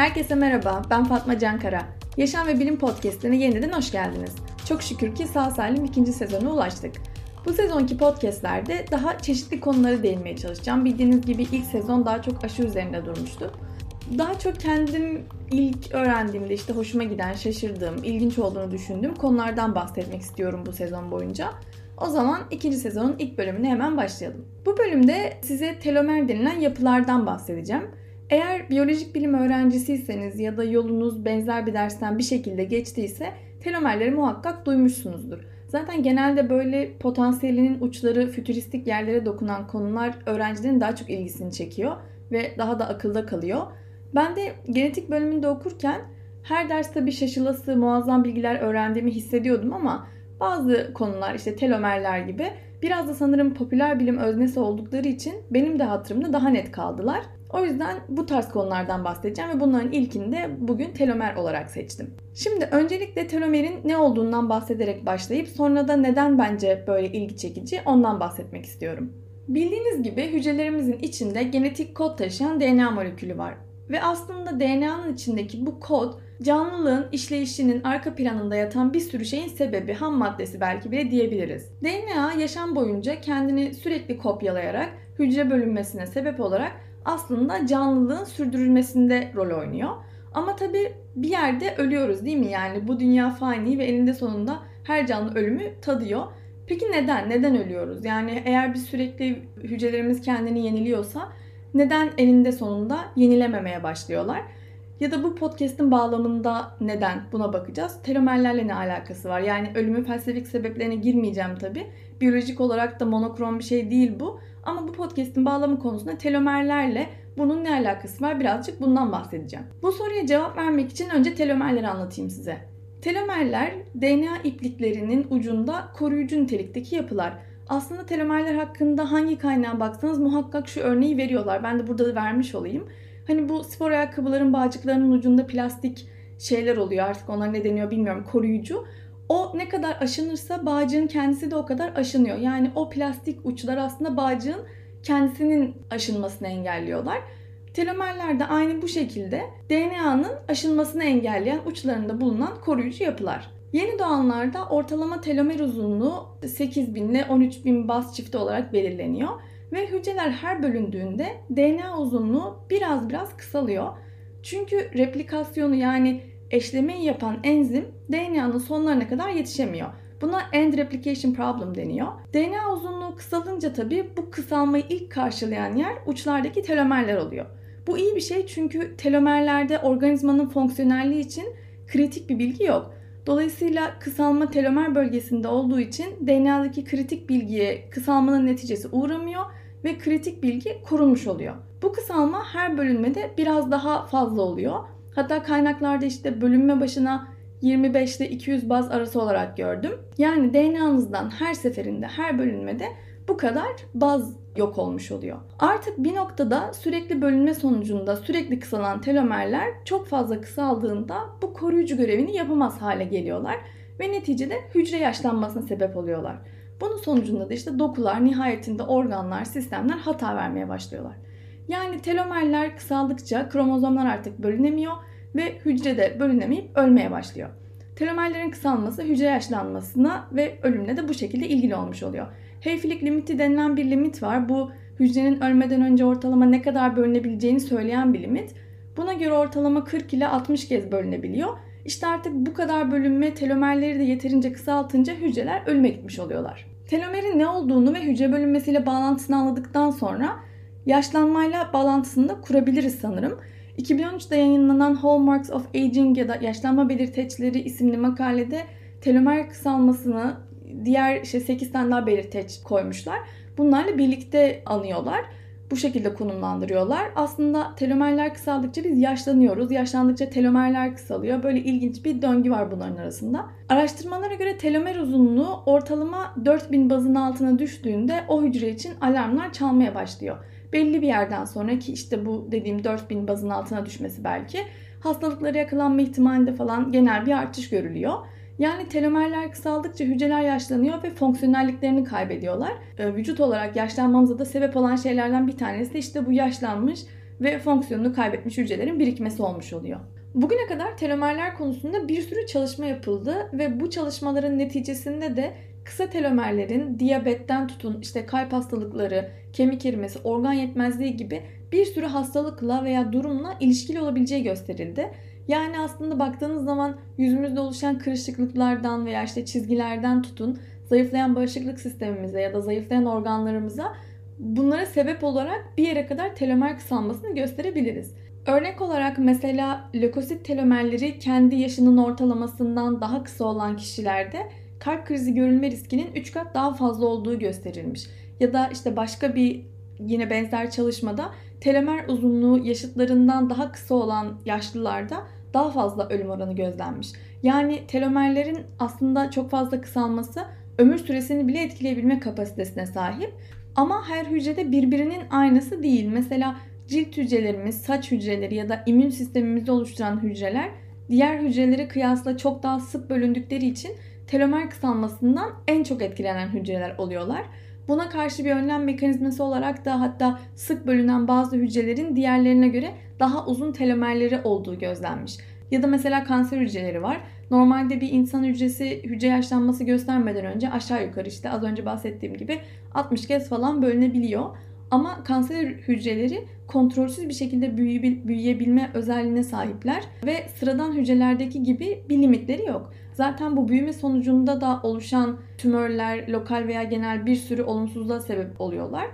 Herkese merhaba, ben Fatma Cankara. Yaşam ve Bilim Podcast'ine yeniden hoş geldiniz. Çok şükür ki sağ salim ikinci sezona ulaştık. Bu sezonki podcastlerde daha çeşitli konulara değinmeye çalışacağım. Bildiğiniz gibi ilk sezon daha çok aşı üzerinde durmuştu. Daha çok kendim ilk öğrendiğimde işte hoşuma giden, şaşırdığım, ilginç olduğunu düşündüğüm konulardan bahsetmek istiyorum bu sezon boyunca. O zaman ikinci sezonun ilk bölümüne hemen başlayalım. Bu bölümde size telomer denilen yapılardan bahsedeceğim. Eğer biyolojik bilim öğrencisiyseniz ya da yolunuz benzer bir dersten bir şekilde geçtiyse telomerleri muhakkak duymuşsunuzdur. Zaten genelde böyle potansiyelinin uçları fütüristik yerlere dokunan konular öğrencilerin daha çok ilgisini çekiyor ve daha da akılda kalıyor. Ben de genetik bölümünde okurken her derste bir şaşılası muazzam bilgiler öğrendiğimi hissediyordum ama bazı konular işte telomerler gibi biraz da sanırım popüler bilim öznesi oldukları için benim de hatırımda daha net kaldılar. O yüzden bu tarz konulardan bahsedeceğim ve bunların ilkini de bugün telomer olarak seçtim. Şimdi öncelikle telomerin ne olduğundan bahsederek başlayıp sonra da neden bence böyle ilgi çekici ondan bahsetmek istiyorum. Bildiğiniz gibi hücrelerimizin içinde genetik kod taşıyan DNA molekülü var. Ve aslında DNA'nın içindeki bu kod canlılığın işleyişinin arka planında yatan bir sürü şeyin sebebi, ham maddesi belki bile diyebiliriz. DNA yaşam boyunca kendini sürekli kopyalayarak hücre bölünmesine sebep olarak aslında canlılığın sürdürülmesinde rol oynuyor. Ama tabii bir yerde ölüyoruz değil mi? Yani bu dünya fani ve elinde sonunda her canlı ölümü tadıyor. Peki neden? Neden ölüyoruz? Yani eğer bir sürekli hücrelerimiz kendini yeniliyorsa neden eninde sonunda yenilememeye başlıyorlar? Ya da bu podcast'in bağlamında neden buna bakacağız. Telomerlerle ne alakası var? Yani ölümün felsefik sebeplerine girmeyeceğim tabii. Biyolojik olarak da monokrom bir şey değil bu. Ama bu podcast'in bağlamı konusunda telomerlerle bunun ne alakası var birazcık bundan bahsedeceğim. Bu soruya cevap vermek için önce telomerleri anlatayım size. Telomerler DNA ipliklerinin ucunda koruyucu nitelikteki yapılar. Aslında telomerler hakkında hangi kaynağa baksanız muhakkak şu örneği veriyorlar. Ben de burada da vermiş olayım. Hani bu spor ayakkabıların bağcıklarının ucunda plastik şeyler oluyor artık onlar ne deniyor bilmiyorum koruyucu. O ne kadar aşınırsa bağcığın kendisi de o kadar aşınıyor. Yani o plastik uçlar aslında bağcığın kendisinin aşınmasını engelliyorlar. Telomerler de aynı bu şekilde DNA'nın aşınmasını engelleyen uçlarında bulunan koruyucu yapılar. Yeni doğanlarda ortalama telomer uzunluğu 8000 ile 13000 baz çifti olarak belirleniyor ve hücreler her bölündüğünde DNA uzunluğu biraz biraz kısalıyor. Çünkü replikasyonu yani eşlemeyi yapan enzim DNA'nın sonlarına kadar yetişemiyor. Buna end replication problem deniyor. DNA uzunluğu kısalınca tabii bu kısalmayı ilk karşılayan yer uçlardaki telomerler oluyor. Bu iyi bir şey çünkü telomerlerde organizmanın fonksiyonelliği için kritik bir bilgi yok. Dolayısıyla kısalma telomer bölgesinde olduğu için DNA'daki kritik bilgiye kısalmanın neticesi uğramıyor ve kritik bilgi korunmuş oluyor. Bu kısalma her bölünmede biraz daha fazla oluyor. Hatta kaynaklarda işte bölünme başına 25 ile 200 baz arası olarak gördüm. Yani DNA'nızdan her seferinde, her bölünmede bu kadar baz yok olmuş oluyor. Artık bir noktada sürekli bölünme sonucunda sürekli kısalan telomerler çok fazla kısaldığında bu koruyucu görevini yapamaz hale geliyorlar ve neticede hücre yaşlanmasına sebep oluyorlar. Bunun sonucunda da işte dokular, nihayetinde organlar, sistemler hata vermeye başlıyorlar. Yani telomerler kısaldıkça kromozomlar artık bölünemiyor ve hücrede bölünemeyip ölmeye başlıyor. Telomerlerin kısalması hücre yaşlanmasına ve ölümle de bu şekilde ilgili olmuş oluyor. Hayflick limiti denilen bir limit var. Bu hücrenin ölmeden önce ortalama ne kadar bölünebileceğini söyleyen bir limit. Buna göre ortalama 40 ile 60 kez bölünebiliyor. İşte artık bu kadar bölünme telomerleri de yeterince kısaltınca hücreler ölüme gitmiş oluyorlar. Telomerin ne olduğunu ve hücre bölünmesiyle bağlantısını anladıktan sonra yaşlanmayla bağlantısını da kurabiliriz sanırım. 2013'te yayınlanan Hallmarks of Aging ya da Yaşlanma Belirteçleri isimli makalede telomer kısalmasını diğer işte 8 tane daha belirteç koymuşlar. Bunlarla birlikte anıyorlar. Bu şekilde konumlandırıyorlar. Aslında telomerler kısaldıkça biz yaşlanıyoruz. Yaşlandıkça telomerler kısalıyor. Böyle ilginç bir döngü var bunların arasında. Araştırmalara göre telomer uzunluğu ortalama 4000 bazın altına düştüğünde o hücre için alarmlar çalmaya başlıyor belli bir yerden sonra ki işte bu dediğim 4000 bazın altına düşmesi belki hastalıklara yakalanma ihtimalinde falan genel bir artış görülüyor. Yani telomerler kısaldıkça hücreler yaşlanıyor ve fonksiyonelliklerini kaybediyorlar. Ee, vücut olarak yaşlanmamıza da sebep olan şeylerden bir tanesi de işte bu yaşlanmış ve fonksiyonunu kaybetmiş hücrelerin birikmesi olmuş oluyor. Bugüne kadar telomerler konusunda bir sürü çalışma yapıldı ve bu çalışmaların neticesinde de kısa telomerlerin diyabetten tutun işte kalp hastalıkları, kemik erimesi, organ yetmezliği gibi bir sürü hastalıkla veya durumla ilişkili olabileceği gösterildi. Yani aslında baktığınız zaman yüzümüzde oluşan kırışıklıklardan veya işte çizgilerden tutun zayıflayan bağışıklık sistemimize ya da zayıflayan organlarımıza bunlara sebep olarak bir yere kadar telomer kısalmasını gösterebiliriz. Örnek olarak mesela lökosit telomerleri kendi yaşının ortalamasından daha kısa olan kişilerde kalp krizi görülme riskinin 3 kat daha fazla olduğu gösterilmiş. Ya da işte başka bir yine benzer çalışmada telomer uzunluğu yaşıtlarından daha kısa olan yaşlılarda daha fazla ölüm oranı gözlenmiş. Yani telomerlerin aslında çok fazla kısalması ömür süresini bile etkileyebilme kapasitesine sahip. Ama her hücrede birbirinin aynısı değil. Mesela cilt hücrelerimiz, saç hücreleri ya da immün sistemimizi oluşturan hücreler diğer hücrelere kıyasla çok daha sık bölündükleri için telomer kısalmasından en çok etkilenen hücreler oluyorlar. Buna karşı bir önlem mekanizması olarak da hatta sık bölünen bazı hücrelerin diğerlerine göre daha uzun telomerleri olduğu gözlenmiş. Ya da mesela kanser hücreleri var. Normalde bir insan hücresi hücre yaşlanması göstermeden önce aşağı yukarı işte az önce bahsettiğim gibi 60 kez falan bölünebiliyor. Ama kanser hücreleri kontrolsüz bir şekilde büyüyebilme özelliğine sahipler ve sıradan hücrelerdeki gibi bir limitleri yok. Zaten bu büyüme sonucunda da oluşan tümörler, lokal veya genel bir sürü olumsuzluğa sebep oluyorlar.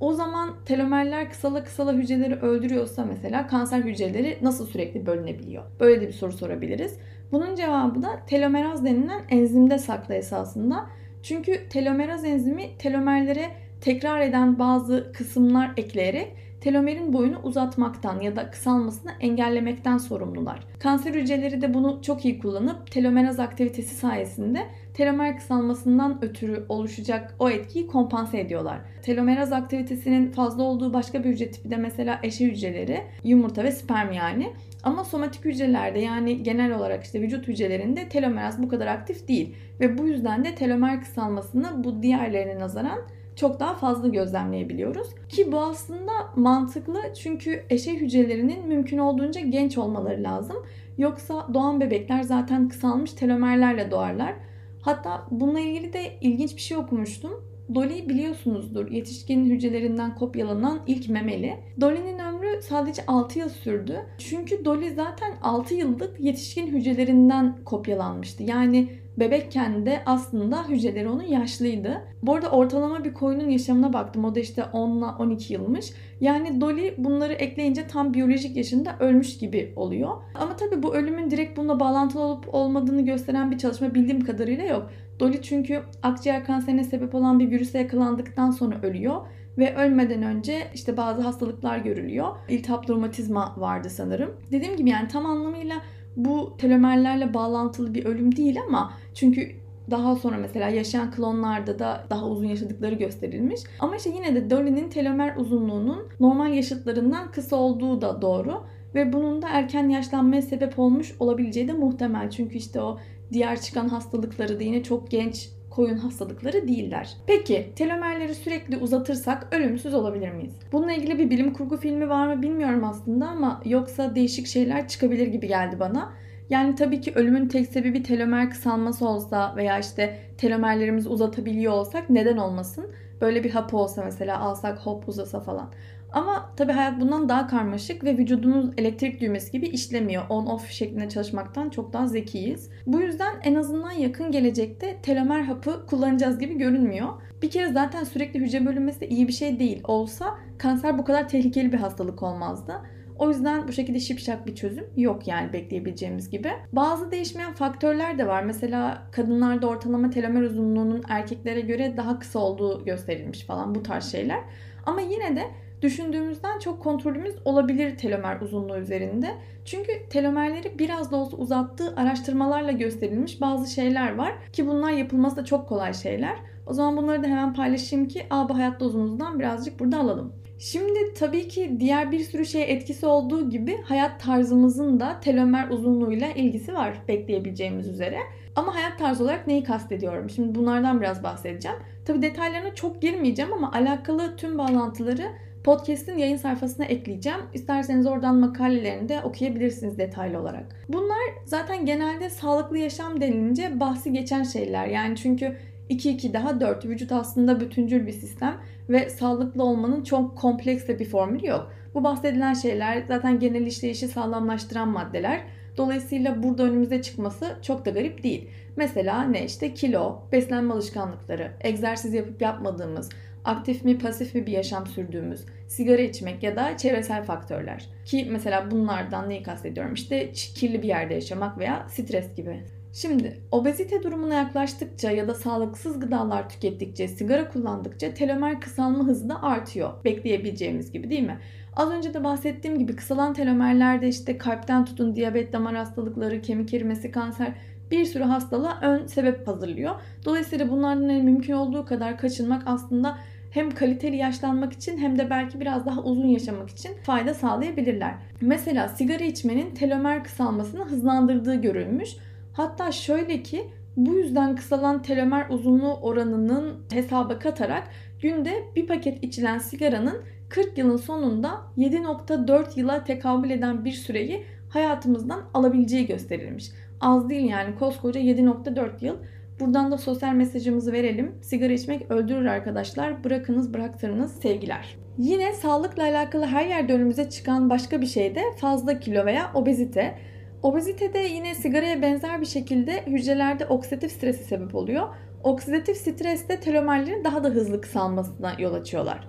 O zaman telomerler kısala kısala hücreleri öldürüyorsa mesela kanser hücreleri nasıl sürekli bölünebiliyor? Böyle de bir soru sorabiliriz. Bunun cevabı da telomeraz denilen enzimde saklı esasında. Çünkü telomeraz enzimi telomerlere tekrar eden bazı kısımlar ekleyerek telomerin boyunu uzatmaktan ya da kısalmasını engellemekten sorumlular. Kanser hücreleri de bunu çok iyi kullanıp telomeraz aktivitesi sayesinde telomer kısalmasından ötürü oluşacak o etkiyi kompanse ediyorlar. Telomeraz aktivitesinin fazla olduğu başka bir hücre tipi de mesela eşe hücreleri, yumurta ve sperm yani. Ama somatik hücrelerde yani genel olarak işte vücut hücrelerinde telomeraz bu kadar aktif değil. Ve bu yüzden de telomer kısalmasını bu diğerlerine nazaran çok daha fazla gözlemleyebiliyoruz. Ki bu aslında mantıklı çünkü eşe hücrelerinin mümkün olduğunca genç olmaları lazım. Yoksa doğan bebekler zaten kısalmış telomerlerle doğarlar. Hatta bununla ilgili de ilginç bir şey okumuştum. Dolly biliyorsunuzdur yetişkin hücrelerinden kopyalanan ilk memeli. Dolly'nin ömrü sadece 6 yıl sürdü. Çünkü Dolly zaten 6 yıllık yetişkin hücrelerinden kopyalanmıştı. Yani bebekken de aslında hücreleri onun yaşlıydı. Bu arada ortalama bir koyunun yaşamına baktım. O da işte 10 ile 12 yılmış. Yani Dolly bunları ekleyince tam biyolojik yaşında ölmüş gibi oluyor. Ama tabii bu ölümün direkt bununla bağlantılı olup olmadığını gösteren bir çalışma bildiğim kadarıyla yok. Dolly çünkü akciğer kanserine sebep olan bir virüse yakalandıktan sonra ölüyor ve ölmeden önce işte bazı hastalıklar görülüyor. İltihap romatizma vardı sanırım. Dediğim gibi yani tam anlamıyla bu telomerlerle bağlantılı bir ölüm değil ama çünkü daha sonra mesela yaşayan klonlarda da daha uzun yaşadıkları gösterilmiş. Ama işte yine de Dolly'nin telomer uzunluğunun normal yaşıtlarından kısa olduğu da doğru. Ve bunun da erken yaşlanmaya sebep olmuş olabileceği de muhtemel. Çünkü işte o diğer çıkan hastalıkları da yine çok genç koyun hastalıkları değiller. Peki telomerleri sürekli uzatırsak ölümsüz olabilir miyiz? Bununla ilgili bir bilim kurgu filmi var mı bilmiyorum aslında ama yoksa değişik şeyler çıkabilir gibi geldi bana. Yani tabii ki ölümün tek sebebi telomer kısalması olsa veya işte telomerlerimizi uzatabiliyor olsak neden olmasın? Böyle bir hap olsa mesela alsak hop uzasa falan. Ama tabii hayat bundan daha karmaşık ve vücudumuz elektrik düğmesi gibi işlemiyor. On-off şeklinde çalışmaktan çok daha zekiyiz. Bu yüzden en azından yakın gelecekte telomer hapı kullanacağız gibi görünmüyor. Bir kere zaten sürekli hücre bölünmesi de iyi bir şey değil. Olsa kanser bu kadar tehlikeli bir hastalık olmazdı. O yüzden bu şekilde şipşak bir çözüm yok yani bekleyebileceğimiz gibi. Bazı değişmeyen faktörler de var. Mesela kadınlarda ortalama telomer uzunluğunun erkeklere göre daha kısa olduğu gösterilmiş falan bu tarz şeyler. Ama yine de düşündüğümüzden çok kontrolümüz olabilir telomer uzunluğu üzerinde. Çünkü telomerleri biraz da olsa uzattığı araştırmalarla gösterilmiş bazı şeyler var ki bunlar yapılması da çok kolay şeyler. O zaman bunları da hemen paylaşayım ki aa bu hayat dozumuzdan birazcık burada alalım. Şimdi tabii ki diğer bir sürü şeye etkisi olduğu gibi hayat tarzımızın da telomer uzunluğuyla ilgisi var bekleyebileceğimiz üzere. Ama hayat tarzı olarak neyi kastediyorum? Şimdi bunlardan biraz bahsedeceğim. Tabii detaylarına çok girmeyeceğim ama alakalı tüm bağlantıları Podcast'in yayın sayfasına ekleyeceğim. İsterseniz oradan makalelerini de okuyabilirsiniz detaylı olarak. Bunlar zaten genelde sağlıklı yaşam denilince bahsi geçen şeyler. Yani çünkü 2-2 daha 4. Vücut aslında bütüncül bir sistem ve sağlıklı olmanın çok kompleks bir formülü yok. Bu bahsedilen şeyler zaten genel işleyişi sağlamlaştıran maddeler. Dolayısıyla burada önümüze çıkması çok da garip değil. Mesela ne işte kilo, beslenme alışkanlıkları, egzersiz yapıp yapmadığımız, aktif mi pasif mi bir yaşam sürdüğümüz, sigara içmek ya da çevresel faktörler. Ki mesela bunlardan neyi kastediyorum? İşte kirli bir yerde yaşamak veya stres gibi. Şimdi obezite durumuna yaklaştıkça ya da sağlıksız gıdalar tükettikçe, sigara kullandıkça telomer kısalma hızı da artıyor. Bekleyebileceğimiz gibi değil mi? Az önce de bahsettiğim gibi kısalan telomerlerde işte kalpten tutun diyabet, damar hastalıkları, kemik erimesi, kanser bir sürü hastalığa ön sebep hazırlıyor. Dolayısıyla bunlardan mümkün olduğu kadar kaçınmak aslında hem kaliteli yaşlanmak için hem de belki biraz daha uzun yaşamak için fayda sağlayabilirler. Mesela sigara içmenin telomer kısalmasını hızlandırdığı görülmüş. Hatta şöyle ki bu yüzden kısalan telomer uzunluğu oranının hesaba katarak günde bir paket içilen sigaranın 40 yılın sonunda 7.4 yıla tekabül eden bir süreyi hayatımızdan alabileceği gösterilmiş. Az değil yani koskoca 7.4 yıl. Buradan da sosyal mesajımızı verelim. Sigara içmek öldürür arkadaşlar. Bırakınız bıraktırınız sevgiler. Yine sağlıkla alakalı her yerde önümüze çıkan başka bir şey de fazla kilo veya obezite. Obezitede yine sigaraya benzer bir şekilde hücrelerde oksidatif stresi sebep oluyor. Oksidatif stres de telomerlerin daha da hızlı kısalmasına yol açıyorlar.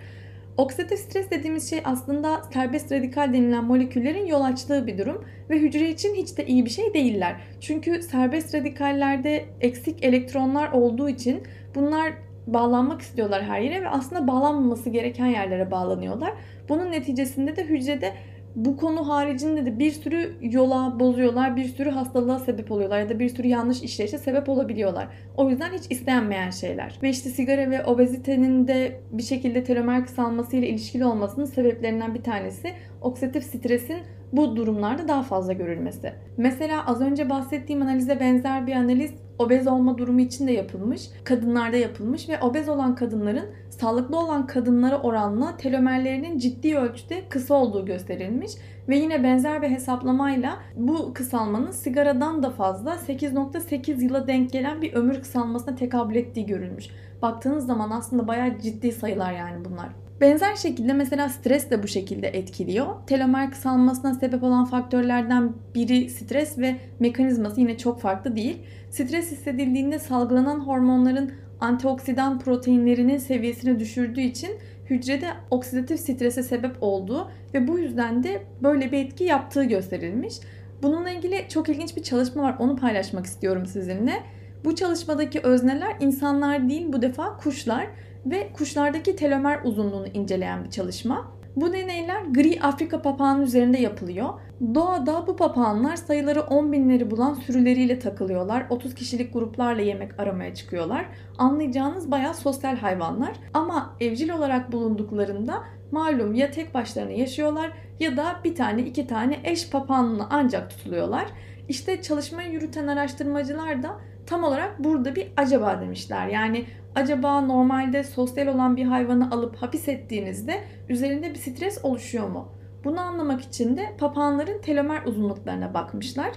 Oksidatif stres dediğimiz şey aslında serbest radikal denilen moleküllerin yol açtığı bir durum ve hücre için hiç de iyi bir şey değiller. Çünkü serbest radikallerde eksik elektronlar olduğu için bunlar bağlanmak istiyorlar her yere ve aslında bağlanmaması gereken yerlere bağlanıyorlar. Bunun neticesinde de hücrede bu konu haricinde de bir sürü yola bozuyorlar, bir sürü hastalığa sebep oluyorlar ya da bir sürü yanlış işleyişe sebep olabiliyorlar. O yüzden hiç istenmeyen şeyler. Ve işte sigara ve obezitenin de bir şekilde telomer kısalması ilişkili olmasının sebeplerinden bir tanesi oksidatif stresin bu durumlarda daha fazla görülmesi. Mesela az önce bahsettiğim analize benzer bir analiz obez olma durumu için de yapılmış. Kadınlarda yapılmış ve obez olan kadınların sağlıklı olan kadınlara oranla telomerlerinin ciddi ölçüde kısa olduğu gösterilmiş. Ve yine benzer bir hesaplamayla bu kısalmanın sigaradan da fazla 8.8 yıla denk gelen bir ömür kısalmasına tekabül ettiği görülmüş. Baktığınız zaman aslında bayağı ciddi sayılar yani bunlar. Benzer şekilde mesela stres de bu şekilde etkiliyor. Telomer kısalmasına sebep olan faktörlerden biri stres ve mekanizması yine çok farklı değil. Stres hissedildiğinde salgılanan hormonların antioksidan proteinlerinin seviyesini düşürdüğü için hücrede oksidatif strese sebep olduğu ve bu yüzden de böyle bir etki yaptığı gösterilmiş. Bununla ilgili çok ilginç bir çalışma var. Onu paylaşmak istiyorum sizinle. Bu çalışmadaki özneler insanlar değil bu defa kuşlar ve kuşlardaki telomer uzunluğunu inceleyen bir çalışma. Bu deneyler gri Afrika papağanı üzerinde yapılıyor. Doğada bu papağanlar sayıları 10 binleri bulan sürüleriyle takılıyorlar. 30 kişilik gruplarla yemek aramaya çıkıyorlar. Anlayacağınız bayağı sosyal hayvanlar. Ama evcil olarak bulunduklarında malum ya tek başlarına yaşıyorlar ya da bir tane iki tane eş papağanla ancak tutuluyorlar. İşte çalışmayı yürüten araştırmacılar da tam olarak burada bir acaba demişler. Yani acaba normalde sosyal olan bir hayvanı alıp hapis ettiğinizde üzerinde bir stres oluşuyor mu? Bunu anlamak için de papağanların telomer uzunluklarına bakmışlar.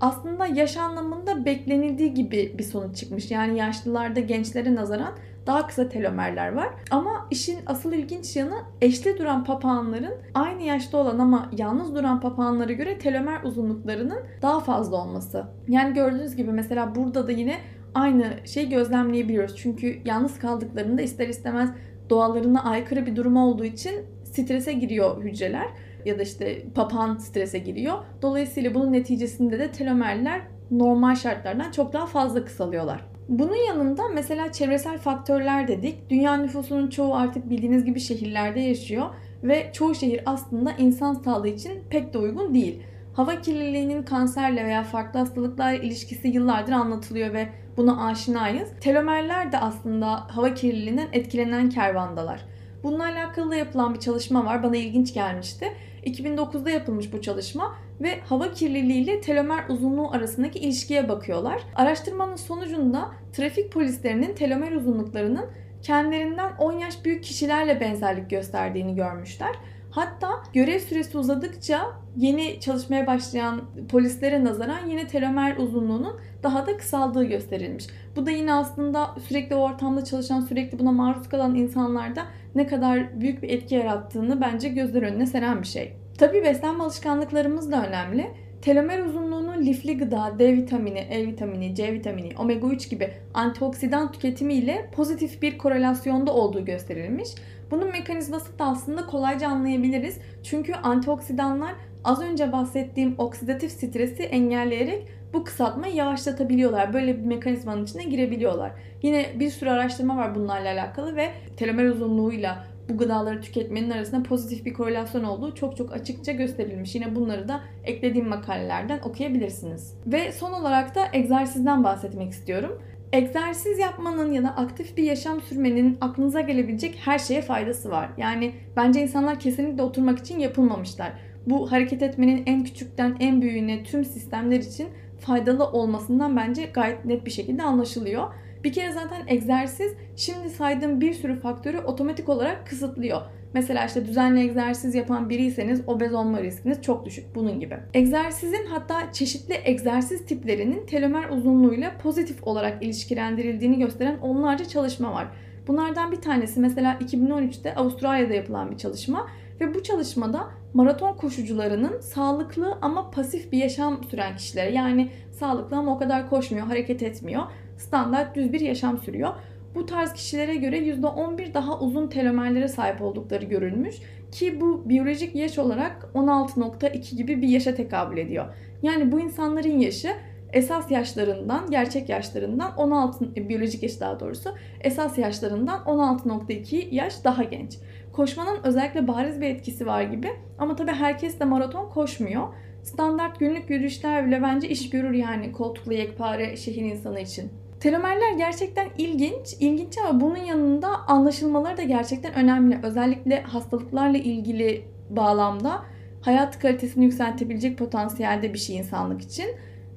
Aslında yaş anlamında beklenildiği gibi bir sonuç çıkmış. Yani yaşlılarda gençlere nazaran daha kısa telomerler var. Ama işin asıl ilginç yanı eşli duran papağanların aynı yaşta olan ama yalnız duran papağanlara göre telomer uzunluklarının daha fazla olması. Yani gördüğünüz gibi mesela burada da yine aynı şeyi gözlemleyebiliyoruz. Çünkü yalnız kaldıklarında ister istemez doğalarına aykırı bir durum olduğu için strese giriyor hücreler ya da işte papağan strese giriyor. Dolayısıyla bunun neticesinde de telomerler normal şartlardan çok daha fazla kısalıyorlar. Bunun yanında mesela çevresel faktörler dedik. Dünya nüfusunun çoğu artık bildiğiniz gibi şehirlerde yaşıyor ve çoğu şehir aslında insan sağlığı için pek de uygun değil. Hava kirliliğinin kanserle veya farklı hastalıklarla ilişkisi yıllardır anlatılıyor ve buna aşinayız. Telomerler de aslında hava kirliliğinden etkilenen kervandalar. Bununla alakalı yapılan bir çalışma var. Bana ilginç gelmişti. 2009'da yapılmış bu çalışma ve hava kirliliği ile telomer uzunluğu arasındaki ilişkiye bakıyorlar. Araştırmanın sonucunda trafik polislerinin telomer uzunluklarının kendilerinden 10 yaş büyük kişilerle benzerlik gösterdiğini görmüşler. Hatta görev süresi uzadıkça yeni çalışmaya başlayan polislere nazaran yine telomer uzunluğunun daha da kısaldığı gösterilmiş. Bu da yine aslında sürekli o ortamda çalışan, sürekli buna maruz kalan insanlarda ne kadar büyük bir etki yarattığını bence gözler önüne seren bir şey. Tabii beslenme alışkanlıklarımız da önemli. Telomer uzunluğunun lifli gıda, D vitamini, E vitamini, C vitamini, omega 3 gibi antioksidan tüketimi ile pozitif bir korelasyonda olduğu gösterilmiş. Bunun mekanizması da aslında kolayca anlayabiliriz. Çünkü antioksidanlar az önce bahsettiğim oksidatif stresi engelleyerek bu kısaltmayı yavaşlatabiliyorlar. Böyle bir mekanizmanın içine girebiliyorlar. Yine bir sürü araştırma var bunlarla alakalı ve telomer uzunluğuyla bu gıdaları tüketmenin arasında pozitif bir korelasyon olduğu çok çok açıkça gösterilmiş. Yine bunları da eklediğim makalelerden okuyabilirsiniz. Ve son olarak da egzersizden bahsetmek istiyorum. Egzersiz yapmanın ya da aktif bir yaşam sürmenin aklınıza gelebilecek her şeye faydası var. Yani bence insanlar kesinlikle oturmak için yapılmamışlar. Bu hareket etmenin en küçükten en büyüğüne tüm sistemler için faydalı olmasından bence gayet net bir şekilde anlaşılıyor. Bir kere zaten egzersiz şimdi saydığım bir sürü faktörü otomatik olarak kısıtlıyor. Mesela işte düzenli egzersiz yapan biriyseniz obez olma riskiniz çok düşük bunun gibi. Egzersizin hatta çeşitli egzersiz tiplerinin telomer uzunluğuyla pozitif olarak ilişkilendirildiğini gösteren onlarca çalışma var. Bunlardan bir tanesi mesela 2013'te Avustralya'da yapılan bir çalışma ve bu çalışmada maraton koşucularının sağlıklı ama pasif bir yaşam süren kişilere yani sağlıklı ama o kadar koşmuyor, hareket etmiyor. Standart düz bir yaşam sürüyor. Bu tarz kişilere göre %11 daha uzun telomerlere sahip oldukları görülmüş ki bu biyolojik yaş olarak 16.2 gibi bir yaşa tekabül ediyor. Yani bu insanların yaşı esas yaşlarından, gerçek yaşlarından 16 biyolojik yaş daha doğrusu esas yaşlarından 16.2 yaş daha genç. Koşmanın özellikle bariz bir etkisi var gibi ama tabii herkes de maraton koşmuyor. Standart günlük yürüyüşler bile bence iş görür yani koltuklu yekpare şehir insanı için. Telomerler gerçekten ilginç. İlginç ama bunun yanında anlaşılmaları da gerçekten önemli. Özellikle hastalıklarla ilgili bağlamda hayat kalitesini yükseltebilecek potansiyelde bir şey insanlık için.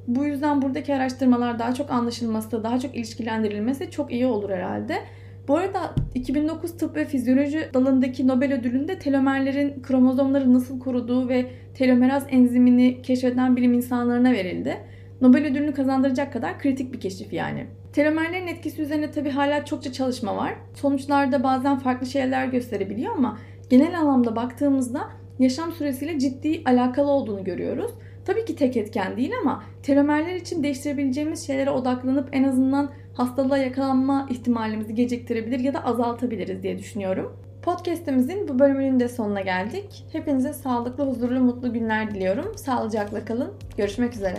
Bu yüzden buradaki araştırmalar daha çok anlaşılması, daha çok ilişkilendirilmesi çok iyi olur herhalde. Bu arada 2009 Tıp ve Fizyoloji dalındaki Nobel ödülünde telomerlerin kromozomları nasıl koruduğu ve telomeraz enzimini keşfeden bilim insanlarına verildi. Nobel ödülünü kazandıracak kadar kritik bir keşif yani. Telomerlerin etkisi üzerine tabii hala çokça çalışma var. Sonuçlarda bazen farklı şeyler gösterebiliyor ama genel anlamda baktığımızda yaşam süresiyle ciddi alakalı olduğunu görüyoruz. Tabii ki tek etken değil ama telomerler için değiştirebileceğimiz şeylere odaklanıp en azından hastalığa yakalanma ihtimalimizi geciktirebilir ya da azaltabiliriz diye düşünüyorum. Podcast'imizin bu bölümünün de sonuna geldik. Hepinize sağlıklı, huzurlu, mutlu günler diliyorum. Sağlıcakla kalın. Görüşmek üzere.